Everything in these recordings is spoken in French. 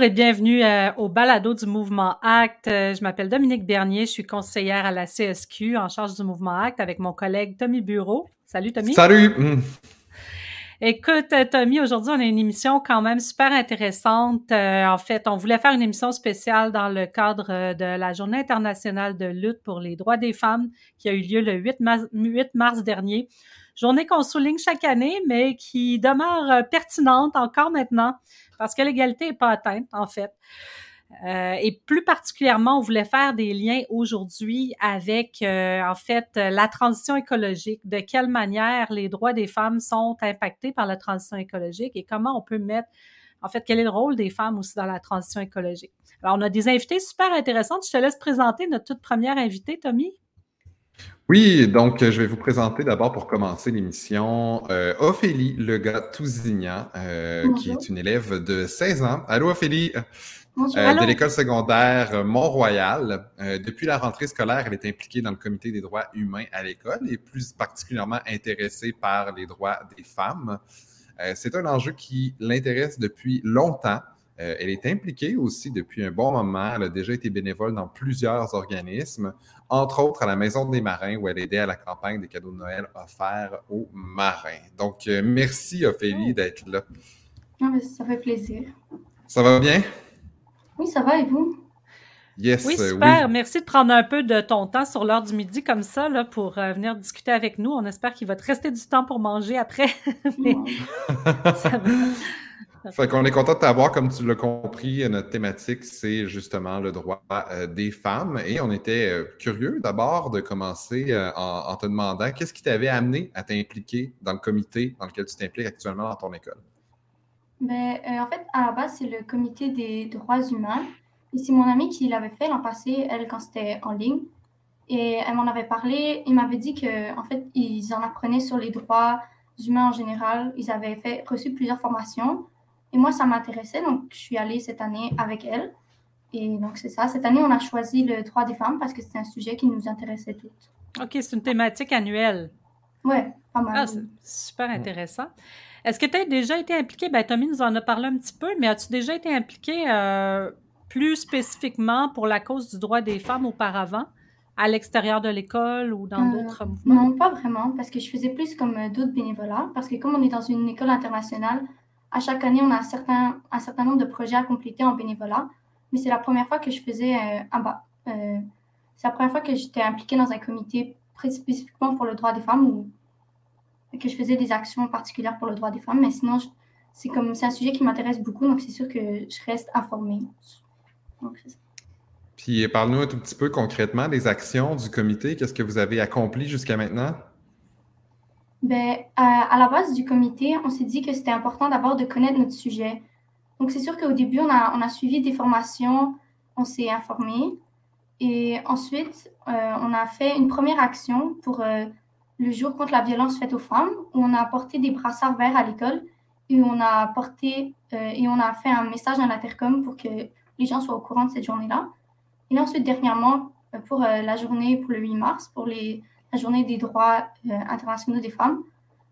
Bonjour et bienvenue euh, au balado du mouvement ACT. Euh, je m'appelle Dominique Bernier, je suis conseillère à la CSQ en charge du mouvement ACT avec mon collègue Tommy Bureau. Salut Tommy. Salut. Écoute, euh, Tommy, aujourd'hui, on a une émission quand même super intéressante. en fait, on voulait faire une émission spéciale dans le cadre de la Journée internationale de lutte pour les droits des femmes qui a eu lieu le 8 mars, 8 mars dernier. Journée qu'on souligne chaque année, mais qui demeure pertinente encore maintenant parce que l'égalité n'est pas atteinte, en fait. Euh, et plus particulièrement, on voulait faire des liens aujourd'hui avec, euh, en fait, la transition écologique. De quelle manière les droits des femmes sont impactés par la transition écologique et comment on peut mettre, en fait, quel est le rôle des femmes aussi dans la transition écologique. Alors, on a des invités super intéressantes. Je te laisse présenter notre toute première invitée, Tommy. Oui, donc je vais vous présenter d'abord pour commencer l'émission euh, Ophélie Lega-Tousignan, euh, qui est une élève de 16 ans. Allô Ophélie, euh, de l'école secondaire Mont-Royal. depuis la rentrée scolaire, elle est impliquée dans le comité des droits humains à l'école et plus particulièrement intéressée par les droits des femmes. C'est un enjeu qui l'intéresse depuis longtemps. Euh, elle est impliquée aussi depuis un bon moment. Elle a déjà été bénévole dans plusieurs organismes, entre autres à la Maison des Marins, où elle aidait à la campagne des cadeaux de Noël offerts aux marins. Donc, euh, merci Ophélie d'être là. Ah, ça fait plaisir. Ça va bien? Oui, ça va et vous? Yes, oui, euh, super. Merci de prendre un peu de ton temps sur l'heure du midi comme ça là, pour venir discuter avec nous. On espère qu'il va te rester du temps pour manger après. ça va. Fait qu'on est content de t'avoir, comme tu l'as compris, notre thématique, c'est justement le droit euh, des femmes. Et on était euh, curieux d'abord de commencer euh, en, te demandant qu'est-ce qui t'avait amené à t'impliquer dans le comité dans lequel tu t'impliques actuellement dans ton école? Ben, en fait, à la base, c'est le comité des droits humains. Et c'est mon amie qui l'avait fait l'an passé, elle, quand c'était en ligne. Et elle m'en avait parlé. Il m'avait dit qu'en en fait, ils en apprenaient sur les droits humains en général. Ils avaient fait, reçu plusieurs formations. Et moi, ça m'intéressait, donc je suis allée cette année avec elle. Et donc, c'est ça. Cette année, on a choisi le droit des femmes parce que c'est un sujet qui nous intéressait toutes. OK, c'est une thématique annuelle. Oui, pas mal. Ah, super intéressant. Est-ce que tu as déjà été impliquée? Ben, Tommy nous en a parlé un petit peu, mais as-tu déjà été impliquée euh, plus spécifiquement pour la cause du droit des femmes auparavant, à l'extérieur de l'école ou dans euh, d'autres mouvements? Non, pas vraiment, parce que je faisais plus comme euh, d'autres bénévolats, parce que comme on est dans une école internationale, à chaque année, on a un certain, un certain nombre de projets à compléter en bénévolat. Mais c'est la première fois que je faisais euh. Euh, c'est la première fois que j'étais impliquée dans un comité spécifiquement pour le droit des femmes ou que je faisais des actions particulières pour le droit des femmes. Mais sinon, c'est comme c'est un sujet qui m'intéresse beaucoup, donc c'est sûr que je reste informée. Puis parle-nous un tout petit peu concrètement des actions du comité. Qu'est-ce que vous avez accompli jusqu'à maintenant? Ben, à, la base du comité, on s'est dit que c'était important d'abord de connaître notre sujet. Donc, c'est sûr qu'au début, on a, suivi des formations, on s'est informé. Et ensuite, euh, on a fait une première action pour euh, le jour contre la violence faite aux femmes, où on a apporté des brassards verts à l'école et on a euh, et on a fait un message à l'intercom pour que les gens soient au courant de cette journée-là. Et ensuite, dernièrement, pour la journée pour le 8 mars, pour les la journée des droits euh, internationaux des femmes.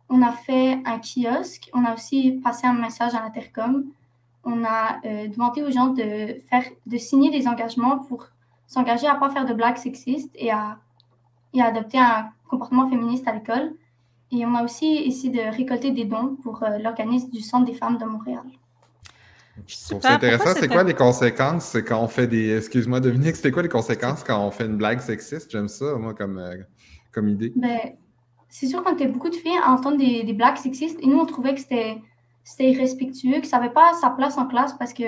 On a fait un kiosque, on a aussi passé un message à l'intercom. On a euh, demandé aux gens de, faire, de signer des engagements pour s'engager à ne pas faire de blagues sexistes et à, et à adopter un comportement féministe à l'école. Et on a aussi essayé de récolter des dons pour euh, l'organisme du Centre des femmes de Montréal. C'est intéressant. C'est quoi les conséquences quand on fait des. Excuse-moi, Dominique, c'était quoi les conséquences quand on fait une blague sexiste? J'aime ça, moi, comme, comme idée? Ben, c'est sûr qu'on était beaucoup de filles à entendre des, des, blagues sexistes et nous, on trouvait que c'était irrespectueux, que ça n'avait pas sa place en classe parce que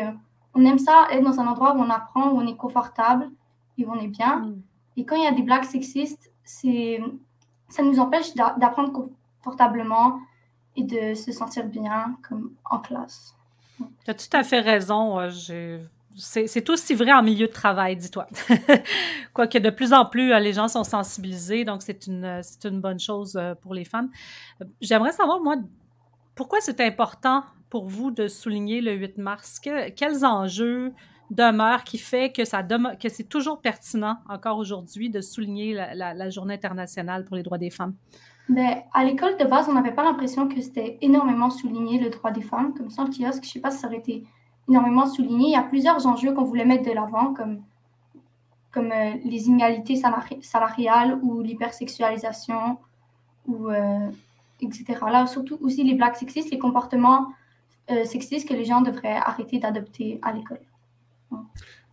on aime ça être dans un endroit où on apprend, où on est confortable et où on est bien. Mm. Et quand il y a des blagues sexistes, ça nous empêche d'apprendre confortablement et de se sentir bien comme en classe. Tu as tout à fait raison. J'ai c'est aussi vrai en milieu de travail, dis-toi. Quoique de plus en plus, euh, les gens sont sensibilisés, donc c'est une, euh, une bonne chose euh, pour les femmes. J'aimerais savoir, moi, pourquoi c'est important pour vous de souligner le 8 mars? quels enjeux demeurent qui fait que, que c'est toujours pertinent encore aujourd'hui de souligner la, Journée internationale pour les droits des femmes? Bien, à l'école de base, on n'avait pas l'impression que c'était énormément souligné le droit des femmes. Comme ça, le kiosque, je ne sais pas si ça aurait été énormément souligné. Il y a plusieurs enjeux qu'on voulait mettre de l'avant, comme, comme euh, les inégalités salariales ou l'hypersexualisation, ou, etc. Là, surtout aussi les blagues sexistes, les comportements sexistes que les gens devraient arrêter d'adopter à l'école.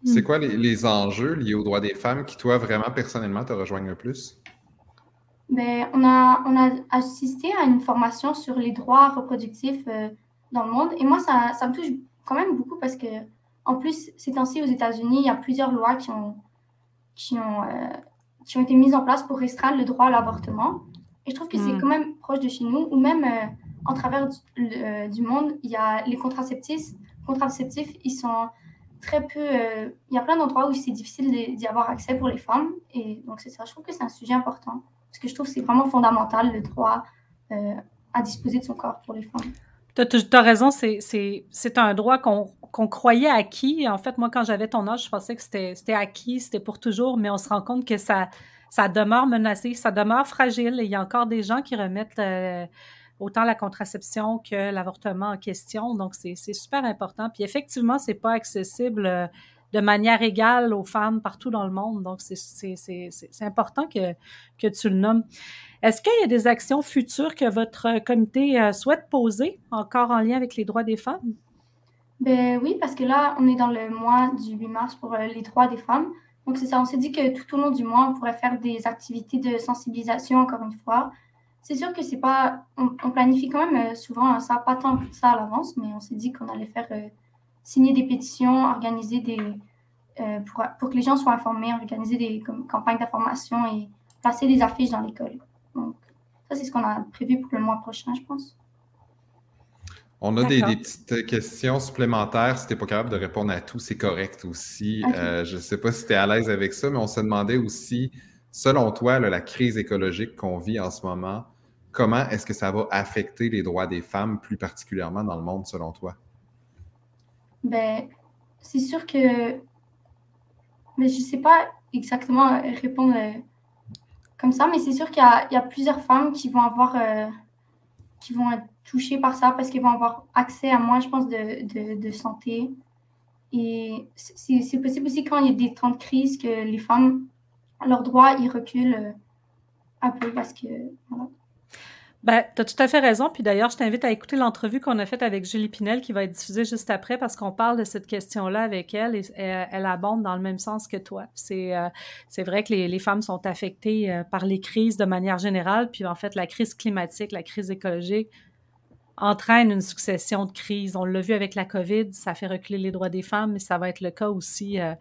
C'est quoi les, les, enjeux liés aux droits des femmes qui, toi, vraiment, personnellement, te rejoignent le plus? Ben, on, a, on a assisté à une formation sur les droits reproductifs euh, dans le monde. Et moi, ça, ça, me touche quand même beaucoup parce que, en plus, ces temps-ci, aux États-Unis, il y a plusieurs lois qui ont, qui, ont, euh, qui ont été mises en place pour restreindre le droit à l'avortement. Et je trouve que c'est hmm. quand même proche de chez nous, ou même euh, en travers du, du, monde, il y a les contraceptifs. contraceptifs ils sont très peu. il y a plein d'endroits où c'est difficile d'y avoir accès pour les femmes. Et donc, c'est ça. Je trouve que c'est un sujet important. Parce que je trouve que c'est vraiment fondamental, le droit euh, à disposer de son corps pour les femmes. Tu as, raison, c'est un droit qu'on croyait acquis. En fait, moi, quand j'avais ton âge, je pensais que c'était acquis, c'était pour toujours, mais on se rend compte que ça, ça demeure menacé, ça demeure fragile. Il y a encore des gens qui remettent euh, autant la contraception que l'avortement en question. Donc, c'est super important. Puis effectivement, c'est pas accessible euh, de manière égale aux femmes partout dans le monde. Donc, c'est important que, que tu le nommes. Est-ce qu'il y a des actions futures que votre comité euh, souhaite poser, encore en lien avec les droits des femmes? Ben oui, parce que là, on est dans le mois du 8 mars pour euh, les droits des femmes. Donc, c'est ça, on s'est dit que tout au long du mois, on pourrait faire des activités de sensibilisation, encore une fois. C'est sûr que c'est pas. On, planifie quand même euh, souvent ça, pas tant que ça à l'avance, mais on s'est dit qu'on allait faire signer des pétitions, organiser des. Euh, pour, pour, que les gens soient informés, organiser des campagnes d'information et passer des affiches dans l'école. Donc, ça, c'est ce qu'on a prévu pour le mois prochain, je pense. On a des, petites questions supplémentaires. Si tu n'es pas capable de répondre à tout, c'est correct aussi. Euh, je ne sais pas si tu es à l'aise avec ça, mais on se demandait aussi, selon toi, la crise écologique qu'on vit en ce moment, comment est-ce que ça va affecter les droits des femmes, plus particulièrement dans le monde, selon toi? Ben, c'est sûr que. Mais je ne sais pas exactement répondre euh, comme ça, mais c'est sûr qu'il y, a plusieurs femmes qui vont avoir. Euh, qui vont être touchées par ça parce qu'elles vont avoir accès à moins, je pense, de, de, santé. Et c'est possible aussi quand il y a des temps de crise que les femmes, leurs droits, ils reculent euh, un peu parce que. Ben, tu as tout à fait raison. Puis d'ailleurs, je t'invite à écouter l'entrevue qu'on a faite avec Julie Pinel qui va être diffusée juste après parce qu'on parle de cette question-là avec elle et elle, abonde dans le même sens que toi. C'est euh, vrai que les, les, femmes sont affectées euh, par les crises de manière générale. Puis en fait, la crise climatique, la crise écologique, entraîne une succession de crises. On l'a vu avec la COVID, ça fait reculer les droits des femmes, mais ça va être le cas aussi euh,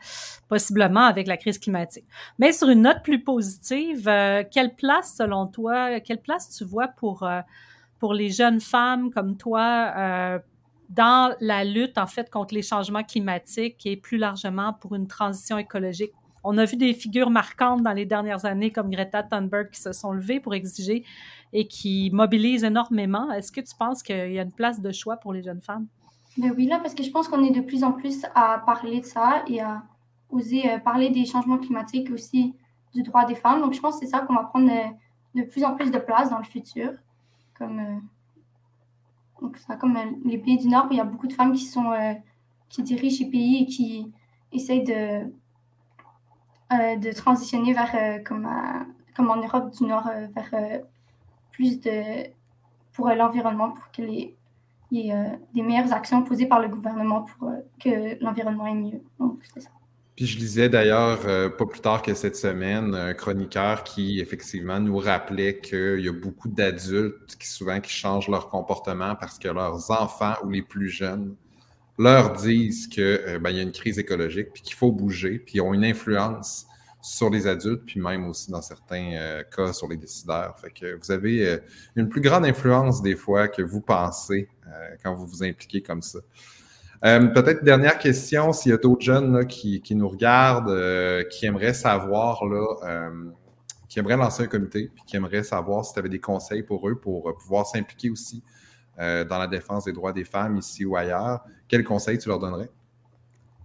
possiblement avec la crise climatique. Mais sur une note plus positive, euh, quelle place, selon toi, quelle place tu vois pour, euh, pour les jeunes femmes comme toi dans la lutte, en fait, contre les changements climatiques et plus largement pour une transition écologique? On a vu des figures marquantes dans les dernières années comme Greta Thunberg qui se sont levées pour exiger et qui mobilisent énormément. Est-ce que tu penses qu'il y a une place de choix pour les jeunes femmes? Ben oui, là, parce que je pense qu'on est de plus en plus à parler de ça et à oser euh, parler des changements climatiques aussi du droit des femmes. Donc, je pense que c'est ça qu'on va prendre euh, de plus en plus de place dans le futur. Comme, euh, donc, ça, comme les pays du Nord, où il y a beaucoup de femmes qui, sont, qui dirigent ces pays et qui essayent de, de transitionner vers, comme, comme en Europe du Nord, vers plus de pour l'environnement, pour qu'il y ait euh, des meilleures actions posées par le gouvernement pour euh, que l'environnement est mieux. Puis je lisais d'ailleurs, euh, pas plus tard que cette semaine, un chroniqueur qui effectivement nous rappelait qu'il y a beaucoup d'adultes qui souvent qui changent leur comportement parce que leurs enfants ou les plus jeunes leur disent qu'il ben, y a une crise écologique, puis qu'il faut bouger, puis ils ont une influence sur les adultes, puis même aussi dans certains euh, cas sur les décideurs. Fait que vous avez euh, une plus grande influence des fois que vous pensez euh, quand vous vous impliquez comme ça. Peut-être dernière question, s'il y a d'autres jeunes qui, qui, nous regardent, qui aimeraient savoir, là, qui aimeraient lancer un comité, puis qui aimeraient savoir si tu avais des conseils pour eux pour pouvoir s'impliquer aussi dans la défense des droits des femmes ici ou ailleurs, quels conseils tu leur donnerais?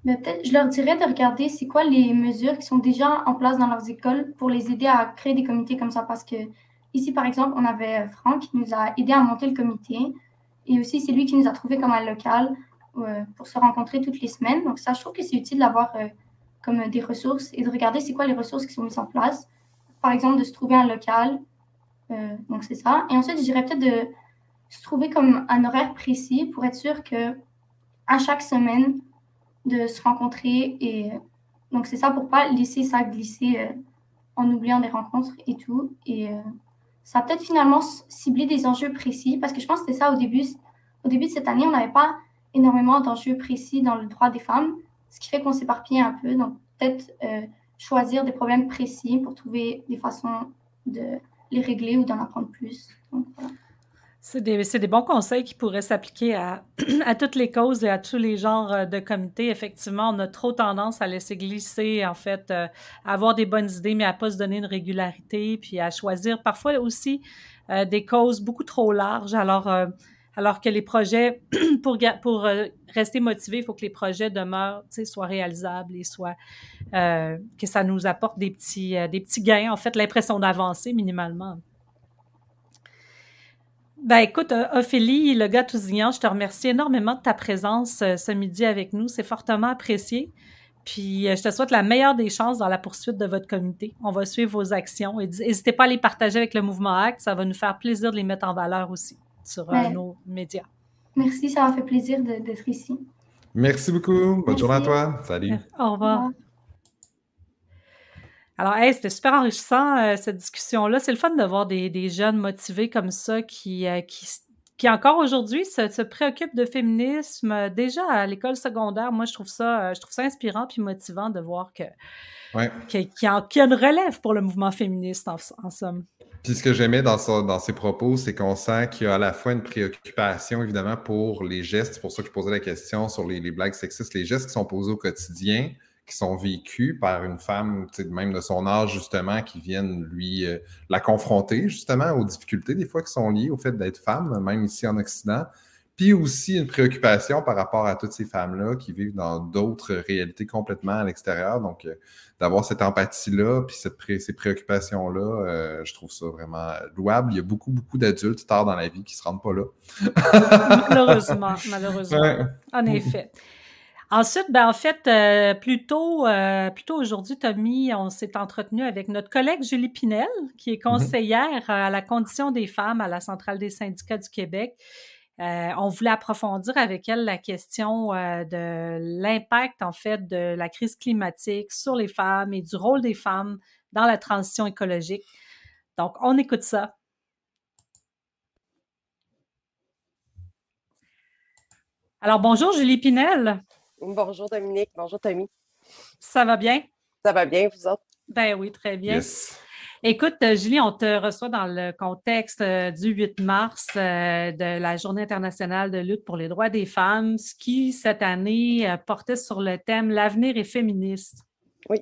peut-être, je leur dirais de regarder c'est quoi les mesures qui sont déjà en place dans leurs écoles pour les aider à créer des comités comme ça. Parce que ici, par exemple, on avait Franck qui nous a aidé à monter le comité. Et aussi, c'est lui qui nous a trouvé comme un local pour se rencontrer toutes les semaines. Donc ça, je trouve que c'est utile d'avoir comme des ressources et de regarder c'est quoi les ressources qui sont mises en place. Par exemple, de se trouver un local. donc c'est ça. Et ensuite, je dirais peut-être de se trouver comme un horaire précis pour être sûr que à chaque semaine, de se rencontrer et donc c'est ça pour pas laisser ça glisser en oubliant des rencontres et tout. Et ça a peut-être finalement ciblé des enjeux précis parce que je pense que c'était ça au début. Au début de cette année, on n'avait pas énormément d'enjeux précis dans le droit des femmes, ce qui fait qu'on s'éparpillait un peu. Donc, peut-être euh, choisir des problèmes précis pour trouver des façons de les régler ou d'en apprendre plus. C'est des, des, bons conseils qui pourraient s'appliquer à, à, toutes les causes et à tous les genres euh, de comités. Effectivement, on a trop tendance à laisser glisser, en fait, euh, à avoir des bonnes idées, mais à pas se donner une régularité, puis à choisir parfois aussi euh, des causes beaucoup trop larges. Alors, alors que les projets, pour, pour rester motivés, il faut que les projets demeurent, soient réalisables et soient, que ça nous apporte des petits, des petits gains, en fait, l'impression d'avancer minimalement. Ben écoute, euh, Ophélie, le gars tousignan, je te remercie énormément de ta présence euh, ce midi avec nous. C'est fortement apprécié. Puis euh, je te souhaite la meilleure des chances dans la poursuite de votre comité. On va suivre vos actions et n'hésitez pas à les partager avec le mouvement ACT. Ça va nous faire plaisir de les mettre en valeur aussi sur nos médias. Merci, ça m'a fait plaisir d'être ici. Merci beaucoup. Bonne journée à toi. Salut. Au revoir. Alors, c'était super enrichissant, euh, cette discussion-là. C'est le fun de voir des, jeunes motivés comme ça qui, euh, qui, qui encore aujourd'hui se, préoccupent de féminisme. Euh, déjà à l'école secondaire, moi, je trouve ça, je trouve ça inspirant puis motivant de voir que qu'il y, a une relève pour le mouvement féministe, en, somme. Puis ce que j'aimais dans, dans ses propos, c'est qu'on sent qu'il y a à la fois une préoccupation, évidemment, pour les gestes. C'est pour ça que je posais la question sur les, les blagues sexistes, les gestes qui sont posés au quotidien qui sont vécus par une femme, même de son âge, justement, qui viennent lui euh, la confronter, justement, aux difficultés, des fois, qui sont liées au fait d'être femme, même ici en Occident. Puis aussi une préoccupation par rapport à toutes ces femmes-là qui vivent dans d'autres réalités complètement à l'extérieur. Donc, euh, d'avoir cette empathie-là, puis cette ces préoccupations-là, euh, je trouve ça vraiment louable. Il y a beaucoup, beaucoup d'adultes tard dans la vie qui ne se rendent pas là. malheureusement, malheureusement. En effet. Ensuite, ben, en fait, euh, plus tôt, euh, aujourd'hui, Tommy, on s'est entretenu avec notre collègue Julie Pinel, qui est mm-hmm. conseillère à la condition des femmes à la Centrale des syndicats du Québec. Euh, on voulait approfondir avec elle la question de l'impact, en fait, de la crise climatique sur les femmes et du rôle des femmes dans la transition écologique. Donc, on écoute ça. Alors, bonjour Julie Pinel. Bonjour Dominique, bonjour Tommy. Ça va bien? Ça va bien, vous autres? Ben oui, très bien. Écoute, euh, Julie, on te reçoit dans le contexte euh, du 8 mars euh, de la Journée internationale de lutte pour les droits des femmes, ce qui, cette année, portait sur le thème L'avenir est féministe. Oui.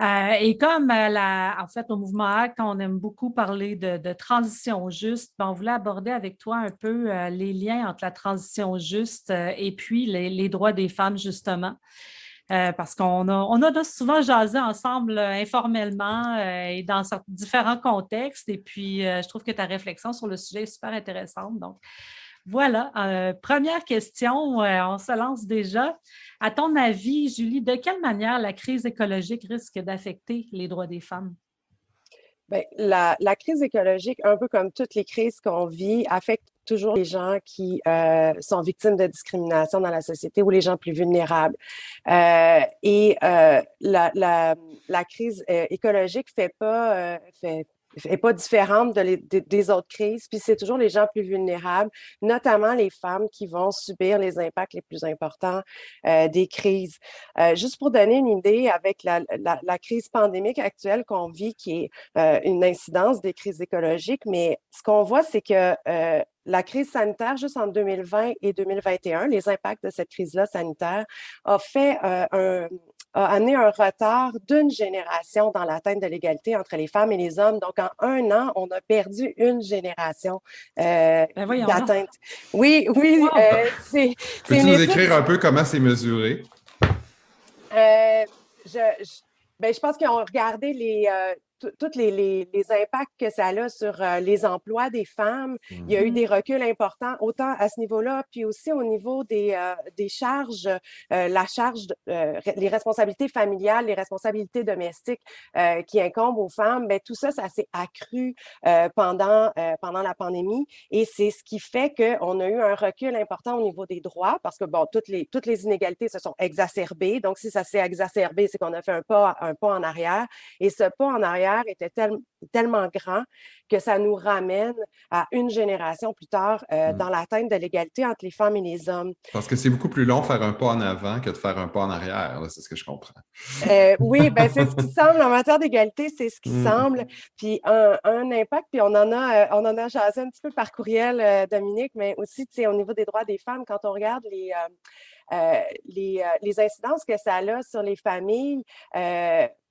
Euh, et comme euh, la, en fait, au mouvement ACT, on aime beaucoup parler de, transition juste, ben, on voulait aborder avec toi un peu euh, les liens entre la transition juste et puis les, droits des femmes, justement. parce qu'on a, on a souvent jasé ensemble informellement et dans différents contextes. Et puis, je trouve que ta réflexion sur le sujet est super intéressante. Donc, voilà, euh, première question, euh, on se lance déjà. À ton avis, Julie, de quelle manière la crise écologique risque d'affecter les droits des femmes? Bien, la, crise écologique, un peu comme toutes les crises qu'on vit, affecte toujours les gens qui euh, sont victimes de discrimination dans la société ou les gens plus vulnérables. et la, crise écologique fait pas, n'est pas différente de des autres crises. Puis c'est toujours les gens plus vulnérables, notamment les femmes qui vont subir les impacts les plus importants euh, des crises. Euh, juste pour donner une idée, avec la, la, crise pandémique actuelle qu'on vit, qui est euh, une incidence des crises écologiques, mais ce qu'on voit, c'est que la crise sanitaire, juste en 2020 et 2021, les impacts de cette crise-là sanitaire, a fait un, a amené un retard d'une génération dans l'atteinte de l'égalité entre les femmes et les hommes. Donc, en un an, on a perdu une génération euh, ben d'atteinte. Oui, oui. Euh, c'est, Peux-tu nous écrire un peu comment c'est mesuré? Euh, je, ben, je pense qu'ils ont regardé les, tous les, impacts que ça a sur euh, les emplois des femmes. Il y a eu mmh. des reculs importants, autant à ce niveau-là, puis aussi au niveau des, euh, des charges, la charge, les responsabilités familiales, les responsabilités domestiques qui incombent aux femmes. Bien, tout ça, ça s'est accru pendant, pendant la pandémie et c'est ce qui fait qu'on a eu un recul important au niveau des droits parce que, bon, toutes les, toutes les inégalités se sont exacerbées. Donc, si ça s'est exacerbé, c'est qu'on a fait un pas, un pas en arrière. Et ce pas en arrière était tellement grand que ça nous ramène à une génération plus tard euh, mmh. dans l'atteinte de l'égalité entre les femmes et les hommes. Parce que c'est beaucoup plus long faire un pas en avant que de faire un pas en arrière, c'est ce que je comprends. Euh, oui, ben, c'est ce qui semble en matière d'égalité, c'est ce qui mmh. semble. Puis un, impact, puis on en a, euh, on en a jasé un petit peu par courriel, Dominique, mais aussi au niveau des droits des femmes, quand on regarde les, les, les, incidences que ça a sur les familles,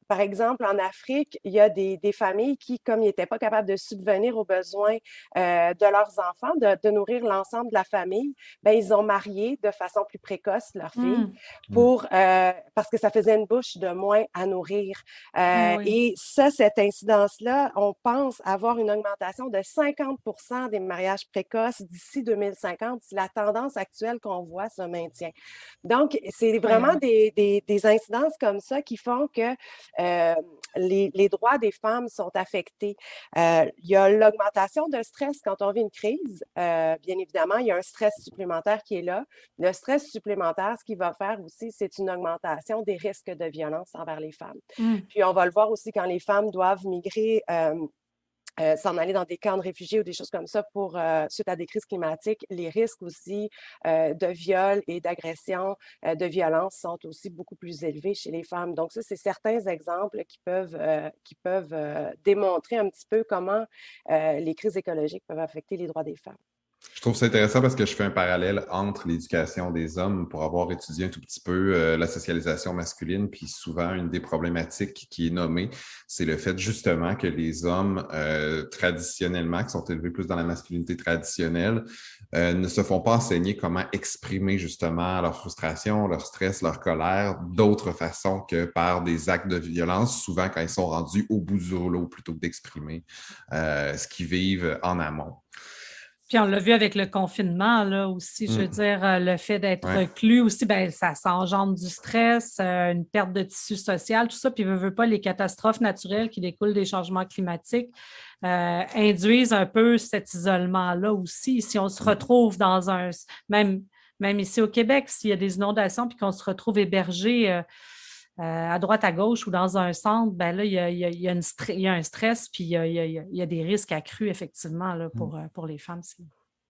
par exemple, en Afrique, il y a des, familles qui, comme ils n'étaient pas capables de subvenir aux besoins euh, de leurs enfants, de, nourrir l'ensemble de la famille, ben, ils ont marié de façon plus précoce leur fille mmh. Mmh. pour, euh, parce que ça faisait une bouche de moins à nourrir. Euh, et ça, cette incidence-là, on pense avoir une augmentation de 50% des mariages précoces d'ici 2050 si la tendance actuelle qu'on voit se maintient. Donc, c'est vraiment des, des, incidences comme ça qui font que euh, les, droits des femmes sont affectés. Euh, il y a l'augmentation de stress quand on vit une crise. Euh, bien évidemment, il y a un stress supplémentaire qui est là. Le stress supplémentaire, ce qu'il va faire aussi, c'est une augmentation des risques de violence envers les femmes. Mmh. Puis on va le voir aussi quand les femmes doivent migrer euh, s'en aller dans des camps de réfugiés ou des choses comme ça pour euh, suite à des crises climatiques, les risques aussi euh, de viol et d'agression, de violence sont aussi beaucoup plus élevés chez les femmes. Donc ça, c'est certains exemples qui peuvent qui peuvent démontrer un petit peu comment les crises écologiques peuvent affecter les droits des femmes. Je trouve ça intéressant parce que je fais un parallèle entre l'éducation des hommes pour avoir étudié un tout petit peu euh, la socialisation masculine, puis souvent une des problématiques qui est nommée, c'est le fait justement que les hommes euh, traditionnellement, qui sont élevés plus dans la masculinité traditionnelle, euh, ne se font pas enseigner comment exprimer justement leur frustration, leur stress, leur colère d'autres façons que par des actes de violence, souvent quand ils sont rendus au bout du rouleau plutôt que d'exprimer ce qu'ils vivent en amont. Puis on l'a vu avec le confinement, là aussi, je veux mm. dire, euh, le fait d'être reclus aussi, ben, ça s'engendre du stress, euh, une perte de tissu social, tout ça. Puis, ne veut pas les catastrophes naturelles qui découlent des changements climatiques euh, induisent un peu cet isolement-là aussi. Si on se mm. retrouve dans un, même, même ici au Québec, s'il y a des inondations, puis qu'on se retrouve hébergé euh, à droite, à gauche ou dans un centre, ben là, il y a, il y a, un stress, puis il y a, des risques accrus, effectivement, là, pour, mmh. euh, pour les femmes.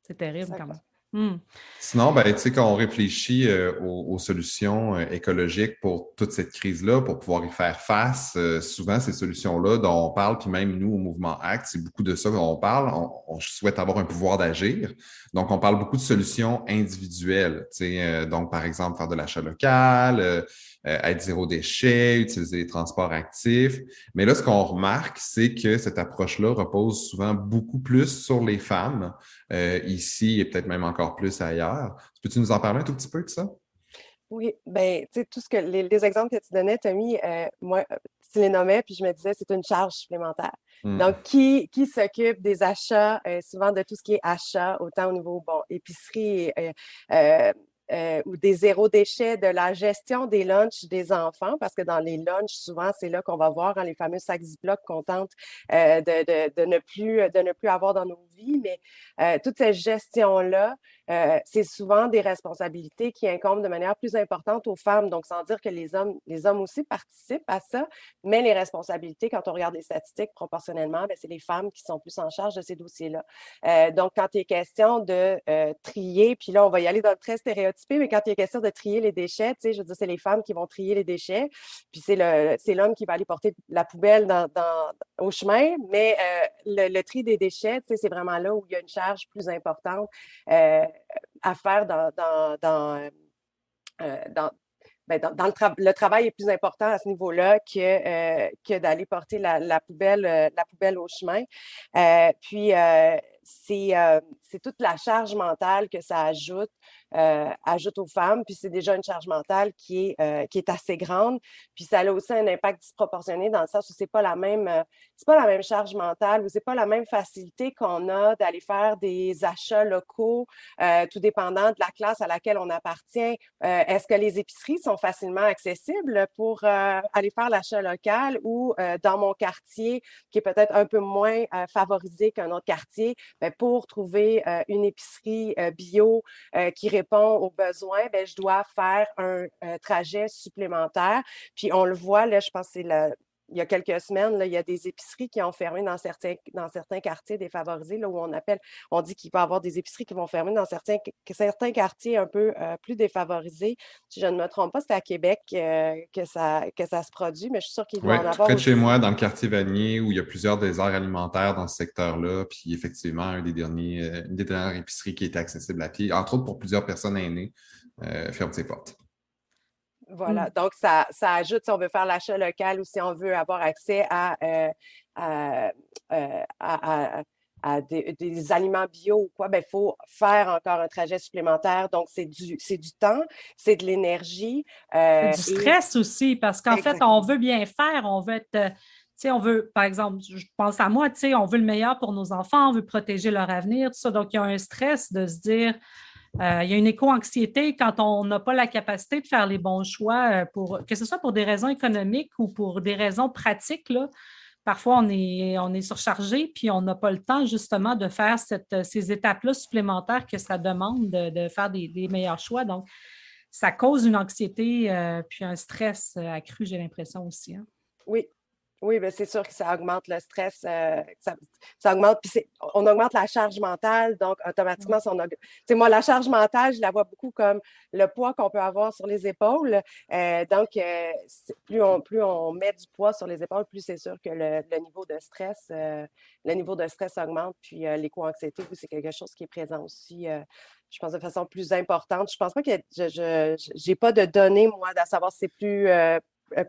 C'est terrible quand même. Mmh. Sinon, ben, tu sais, quand on réfléchit euh, aux, solutions écologiques pour toute cette crise-là, pour pouvoir y faire face, souvent ces solutions-là dont on parle, puis même nous au mouvement ACT, c'est beaucoup de ça dont on parle. On, souhaite avoir un pouvoir d'agir. Donc, on parle beaucoup de solutions individuelles. Tu sais, donc, par exemple, faire de l'achat local, euh, être zéro déchet, utiliser les transports actifs. Mais là, ce qu'on remarque, c'est que cette approche-là repose souvent beaucoup plus sur les femmes, euh, ici et peut-être même encore plus ailleurs. Peux-tu nous en parler un tout petit peu de ça? Oui, ben, tu sais, tout ce que les, exemples que tu donnais, Tommy, euh, moi, tu les nommais, puis je me disais, c'est une charge supplémentaire. Mmh. Donc, qui, qui s'occupe des achats, souvent de tout ce qui est achat, autant au niveau, bon, épicerie, euh, ou des zéro déchets, de la gestion des lunchs des enfants, parce que dans les lunchs, souvent, c'est là qu'on va voir hein, les fameux sacs Ziploc qu'on tente euh, de, de, de, ne plus, de ne plus avoir dans nos vies. Mais euh, toute cette gestion-là, euh, c'est souvent des responsabilités qui incombent de manière plus importante aux femmes. Donc, sans dire que les hommes, les hommes aussi participent à ça, mais les responsabilités, quand on regarde les statistiques proportionnellement, ben, c'est les femmes qui sont plus en charge de ces dossiers-là. Euh, donc, quand il est question de euh, trier, puis là, on va y aller dans le très stéréotypé, mais quand il est question de trier les déchets, tu sais, je veux dire, c'est les femmes qui vont trier les déchets, puis c'est l'homme qui va aller porter la poubelle dans, au chemin, mais le, tri des déchets, tu sais, c'est vraiment là où il y a une charge plus importante à faire dans, dans, euh, ben, le, travail est plus important à ce niveau-là que, euh, que d'aller porter la, poubelle, euh, la poubelle au chemin. puis, c'est toute la charge mentale que ça ajoute euh, ajoute aux femmes. Puis c'est déjà une charge mentale qui est, euh, qui est assez grande. Puis ça a aussi un impact disproportionné dans le sens où c'est pas la même, euh, c'est pas la même charge mentale ou c'est pas la même facilité qu'on a d'aller faire des achats locaux, tout dépendant de la classe à laquelle on appartient. Est-ce que les épiceries sont facilement accessibles pour aller faire l'achat local ou dans mon quartier qui est peut-être un peu moins favorisé qu'un autre quartier, bien, pour trouver une épicerie bio qui répond aux besoins, bien, je dois faire un, trajet supplémentaire. Puis on le voit, là, je pense que c'est le, il y a quelques semaines, là, il y a des épiceries qui ont fermé dans certains, dans certains quartiers défavorisés, là, où on appelle, on dit qu'il va y avoir des épiceries qui vont fermer dans certains, certains quartiers un peu euh, plus défavorisés. Si je ne me trompe pas, c'est à Québec euh, que, ça, que ça se produit, mais je suis sûre qu'il doit en avoir. Près de chez moi, dans le quartier Vanier, où il y a plusieurs déserts alimentaires dans ce secteur-là, puis effectivement, un des derniers, euh, une des dernières épiceries qui était accessible à pied, entre autres pour plusieurs personnes aînées, ferme ses portes. Voilà, mmh. donc ça, ça, ajoute si on veut faire l'achat local ou si on veut avoir accès à, euh, euh, à, à, des, aliments bio ou quoi, il ben, faut faire encore un trajet supplémentaire. Donc, c'est du, du temps, c'est de l'énergie. Euh, du stress aussi, parce qu'en fait, on veut bien faire, on veut être. sais, on veut, par exemple, je pense à moi, on veut le meilleur pour nos enfants, on veut protéger leur avenir, tout ça. Donc, il y a un stress de se dire, euh, il y a une éco-anxiété quand on n'a pas la capacité de faire les bons choix, euh, pour, que ce soit pour des raisons économiques ou pour des raisons pratiques. Là. Parfois, on est, on est surchargé, puis on n'a pas le temps justement de faire cette, ces étapes-là supplémentaires que ça demande de, faire des, meilleurs choix. Donc, ça cause une anxiété euh, puis un stress accru, j'ai l'impression aussi. Hein. Oui, oui, bien, c'est sûr que ça augmente le stress, euh, ça, augmente, puis on augmente la charge mentale, donc automatiquement, si on moi, la charge mentale, je la vois beaucoup comme le poids qu'on peut avoir sur les épaules. Euh, donc, euh, plus, on, plus on met du poids sur les épaules, plus c'est sûr que le, niveau de stress, le niveau de stress augmente, puis l'éco-anxiété, c'est quelque chose qui est présent aussi je pense, de façon plus importante. Je pense pas que je n'ai pas de données, moi, à savoir si c'est plus, euh,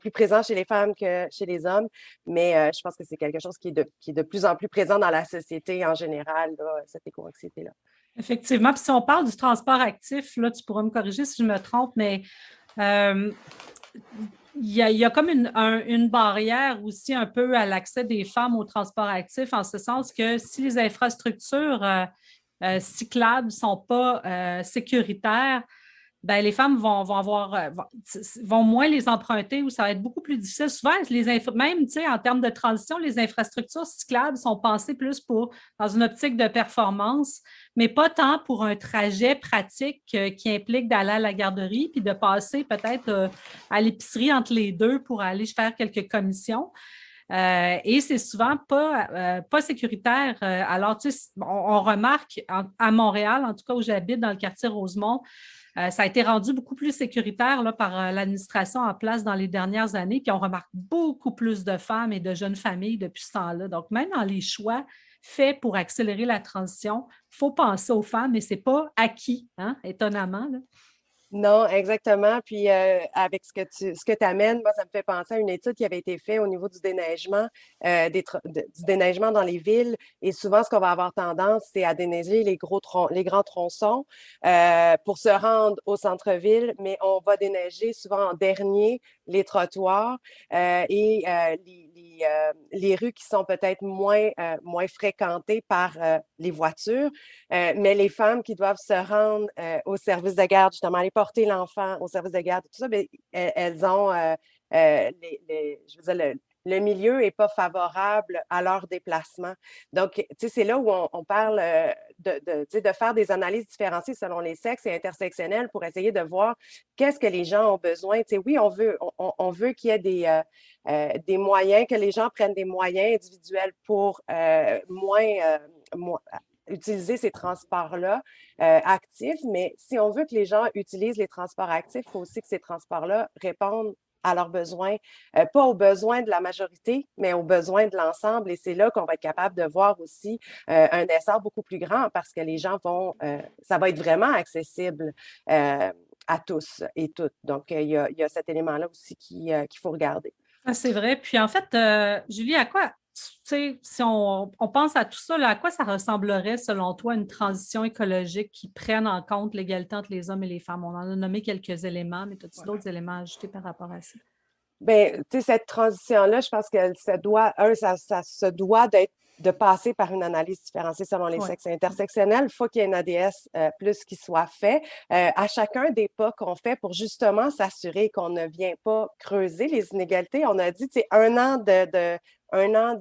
plus présent chez les femmes que chez les hommes, mais euh, je pense que c'est quelque chose qui est, de, plus en plus présent dans la société en général, cette éco-anxiété-là. Effectivement. Puis si on parle du transport actif, là, tu pourras me corriger si je me trompe, mais euh, il, y a, comme une, une, barrière aussi un peu à l'accès des femmes au transport actif, en ce sens que si les infrastructures cyclables ne sont pas sécuritaires, ben, les femmes vont, vont avoir euh, vont, moins les emprunter ou ça va être beaucoup plus difficile. Souvent, les même en termes de transition, les infrastructures cyclables sont pensées plus pour dans une optique de performance, mais pas tant pour un trajet pratique euh, qui implique d'aller à la garderie puis de passer peut-être euh, à l'épicerie entre les deux pour aller faire quelques commissions. et c'est souvent pas, pas sécuritaire. alors, tu sais, on, on, remarque à Montréal, en tout cas où j'habite, dans le quartier Rosemont, euh, ça a été rendu beaucoup plus sécuritaire là, par euh, l'administration en place dans les dernières années, puis on remarque beaucoup plus de femmes et de jeunes familles depuis ce temps-là. Donc, même dans les choix faits pour accélérer la transition, il faut penser aux femmes, mais ce n'est pas acquis, hein, étonnamment. Non, exactement. Puis euh, avec ce que tu ce que amènes, moi, ça me fait penser à une étude qui avait été faite au niveau du déneigement, euh, du déneigement dans les villes. Et souvent, ce qu'on va avoir tendance, c'est à déneiger les gros les grands tronçons euh, pour se rendre au centre-ville, mais on va déneiger souvent en dernier les trottoirs et les, les, les, rues qui sont peut-être moins, moins fréquentées par les voitures. mais les femmes qui doivent se rendre au service de garde, justement, les porter l'enfant au service de garde, tout ça, mais elles, ont, euh, euh, je milieu n'est pas favorable à leur déplacement. Donc, c'est là où on, parle euh, de, faire des analyses différenciées selon les sexes et intersectionnelles pour essayer de voir qu'est-ce que les gens ont besoin. Tu sais, oui, on veut, qu'il y ait des, des moyens, que les gens prennent des moyens individuels pour moins, utiliser ces transports-là euh, actifs, mais si on veut que les gens utilisent les transports actifs, il faut aussi que ces transports-là répondent à leurs besoins, pas aux besoins de la majorité, mais aux besoins de l'ensemble. Et c'est là qu'on va être capable de voir aussi un essor beaucoup plus grand parce que les gens vont, ça va être vraiment accessible à tous et toutes. Donc, il y, a, cet élément-là aussi qu'il faut regarder. c'est vrai. Puis en fait, Julie, à quoi, si on, pense à tout ça, à quoi ça ressemblerait, selon toi, une transition écologique qui prenne en compte l'égalité entre les hommes et les femmes? On en a nommé quelques éléments, mais as-tu d'autres éléments à ajouter par rapport à ça? Bien, tu sais, cette transition-là, je pense que ça doit, un, ça, ça se doit d'être de passer par une analyse différenciée selon les sexes intersectionnels. Il faut qu'il y ait un ADS euh, plus qui soit fait euh, à chacun des pas qu'on fait pour justement s'assurer qu'on ne vient pas creuser les inégalités. On a dit, c'est un an de, un an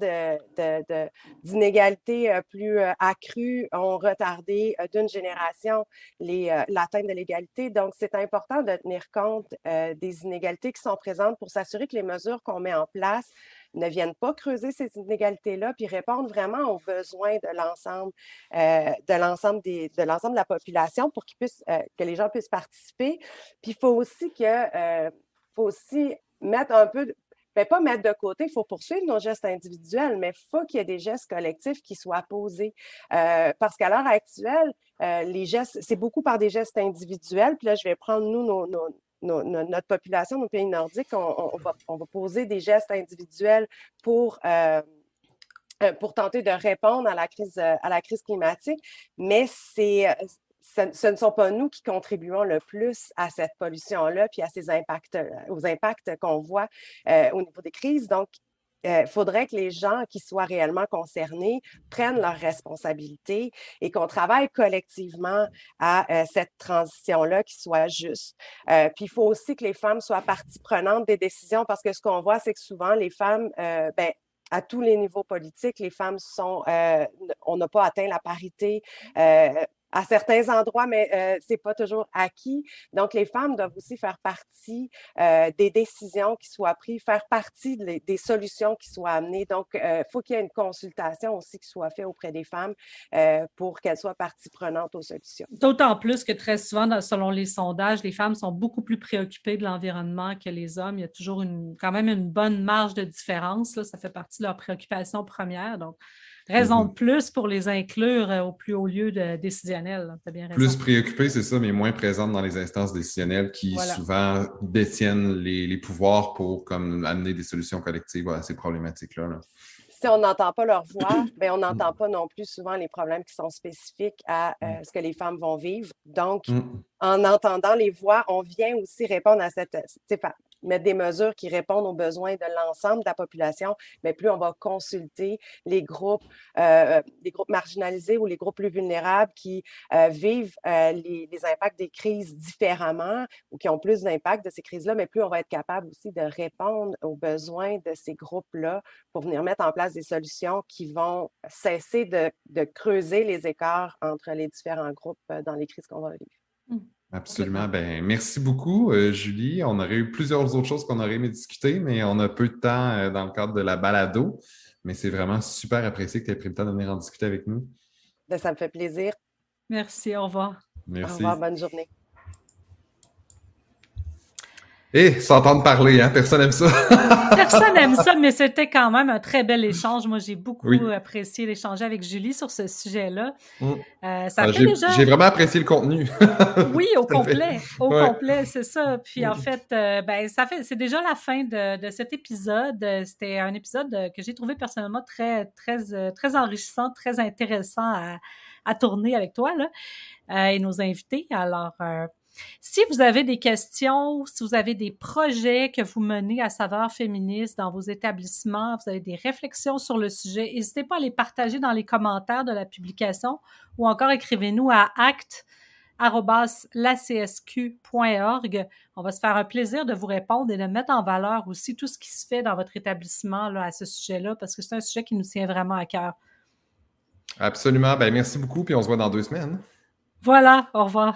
d'inégalités de, euh, plus accrues ont retardé d'une génération l'atteinte de l'égalité. Donc, c'est important de tenir compte des inégalités qui sont présentes pour s'assurer que les mesures qu'on met en place ne viennent pas creuser ces inégalités-là, puis répondre vraiment aux besoins de l'ensemble euh, de l'ensemble de l'ensemble de la population pour qu'ils puissent euh, que les gens puissent participer. Puis il faut aussi que euh, faut aussi mettre un peu ben, pas mettre de côté, il faut poursuivre nos gestes individuels, mais il faut qu'il y ait des gestes collectifs qui soient posés. parce qu'à l'heure actuelle, les gestes, c'est beaucoup par des gestes individuels. Puis là, je vais prendre nous, nos, notre population, nos pays nordiques, on, va, poser des gestes individuels pour, euh, euh, pour tenter de répondre à la crise, euh, à la crise climatique, mais c'est, ce, ne sont pas nous qui contribuons le plus à cette pollution-là, puis à ces impacts, aux impacts qu'on voit au niveau des crises. Donc, il euh, faudrait que les gens qui soient réellement concernés prennent leurs responsabilités et qu'on travaille collectivement à euh, cette transition-là qui soit juste. Euh, puis il faut aussi que les femmes soient partie prenante des décisions parce que ce qu'on voit, c'est que souvent les femmes, ben, à tous les niveaux politiques, les femmes sont, on n'a pas atteint la parité à certains endroits, mais euh, ce n'est pas toujours acquis. Donc, les femmes doivent aussi faire partie euh, des décisions qui soient prises, faire partie des solutions qui soient amenées. Donc, il euh, faut qu'il y ait une consultation aussi qui soit faite auprès des femmes pour qu'elles soient partie prenante aux solutions. D'autant plus que très souvent, selon les sondages, les femmes sont beaucoup plus préoccupées de l'environnement que les hommes. Il y a toujours quand même une bonne marge de différence. Ça fait partie de leurs préoccupations premières. Donc, raison de mm-hmm. plus pour les inclure euh, au plus haut lieu de, décisionnel. Bien plus préoccupées, c'est ça, mais moins présentes dans les instances décisionnelles qui souvent détiennent les, pouvoirs pour comme, amener des solutions collectives à ces problématiques-là. Si on n'entend pas leur voix, ben, on n'entend pas non plus souvent les problèmes qui sont spécifiques à euh, mm. ce que les femmes vont vivre. Donc, mm. en entendant les voix, on vient aussi répondre à cette mettre des mesures qui répondent aux besoins de l'ensemble de la population, mais plus on va consulter les groupes, euh, les groupes marginalisés ou les groupes plus vulnérables qui euh, vivent euh, les, impacts des crises différemment ou qui ont plus d'impact de ces crises-là, mais plus on va être capable aussi de répondre aux besoins de ces groupes-là pour venir mettre en place des solutions qui vont cesser de, creuser les écarts entre les différents groupes dans les crises qu'on va vivre. Mmh. Absolument. Ben, merci beaucoup, euh, Julie. On aurait eu plusieurs autres choses qu'on aurait aimé discuter, mais on a peu de temps euh, dans le cadre de la balado. Mais c'est vraiment super apprécié que tu aies pris le temps de venir en discuter avec nous. Ben, ça me fait plaisir. Merci. Au revoir. Merci. Au revoir. Bonne journée. Eh, s'entendre parler, hein? Personne n'aime ça. Personne n'aime ça, mais c'était quand même un très bel échange. Moi, j'ai beaucoup apprécié l'échange avec Julie sur ce sujet-là. Mm. Euh, ça ah, J'ai vraiment apprécié le contenu. oui, au complet. Au complet, c'est ça. Puis en mm. fait, euh, ben, ça fait, c'est déjà la fin de, cet épisode. C'était un épisode que j'ai trouvé personnellement très, très, euh, très enrichissant, très intéressant à, à tourner avec toi là, et nos invités. Alors, si vous avez des questions, si vous avez des projets que vous menez à saveur féministe dans vos établissements, vous avez des réflexions sur le sujet, n'hésitez pas à les partager dans les commentaires de la publication ou encore écrivez-nous à acte.lacsq.org. On va se faire un plaisir de vous répondre et de mettre en valeur aussi tout ce qui se fait dans votre établissement à ce sujet-là, parce que c'est un sujet qui nous tient vraiment à cœur. Absolument. Ben, merci beaucoup, puis on se voit dans deux semaines. Voilà, au revoir.